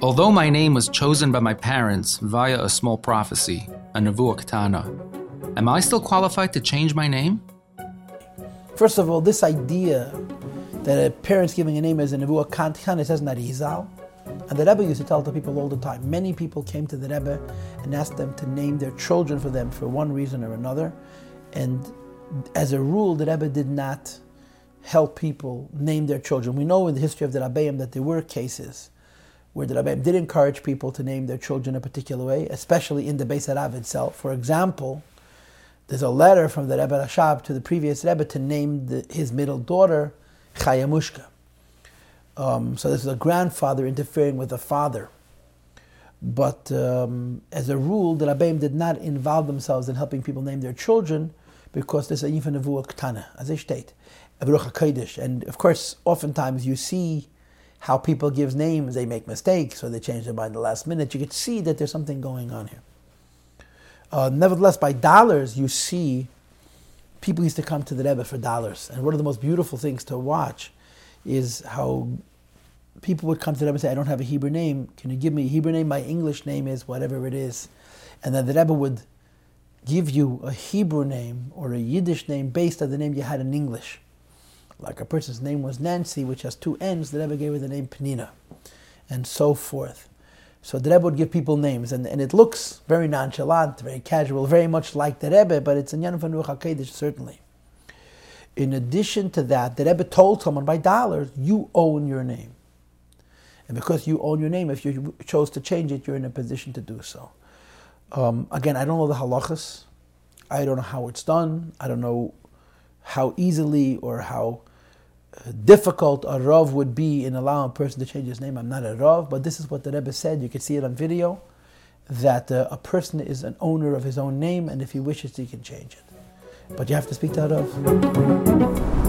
Although my name was chosen by my parents via a small prophecy, a nevuah ketana, am I still qualified to change my name? First of all, this idea that a parent's giving a name as a nevuah ketana it says narizal, and the Rebbe used to tell the people all the time. Many people came to the Rebbe and asked them to name their children for them for one reason or another, and as a rule, the Rebbe did not help people name their children. We know in the history of the Rabbeim that there were cases where the Rabbeim did encourage people to name their children a particular way, especially in the Beis Harav itself. For example, there's a letter from the Rebbe Rashab to the previous Rebbe to name the, his middle daughter Chayamushka. Um, so this is a grandfather interfering with a father. But um, as a rule, the Rabbeim did not involve themselves in helping people name their children because there's a Yifa Nevuah as they state, And of course, oftentimes you see how people give names, they make mistakes, or they change their mind the last minute. You can see that there's something going on here. Uh, nevertheless, by dollars, you see people used to come to the Rebbe for dollars. And one of the most beautiful things to watch is how people would come to the Rebbe and say, I don't have a Hebrew name. Can you give me a Hebrew name? My English name is whatever it is. And then the Rebbe would give you a Hebrew name or a Yiddish name based on the name you had in English. Like a person's name was Nancy, which has two N's, the Rebbe gave her the name Penina, and so forth. So the Rebbe would give people names, and, and it looks very nonchalant, very casual, very much like the Rebbe, but it's a Yan van HaKadosh, certainly. In addition to that, the Rebbe told someone by dollars, you own your name. And because you own your name, if you chose to change it, you're in a position to do so. Um, again, I don't know the halachas. I don't know how it's done. I don't know how easily or how difficult a Rav would be in allowing a person to change his name. I'm not a Rav, but this is what the Rebbe said. You can see it on video that uh, a person is an owner of his own name, and if he wishes, he can change it. But you have to speak to a Rav.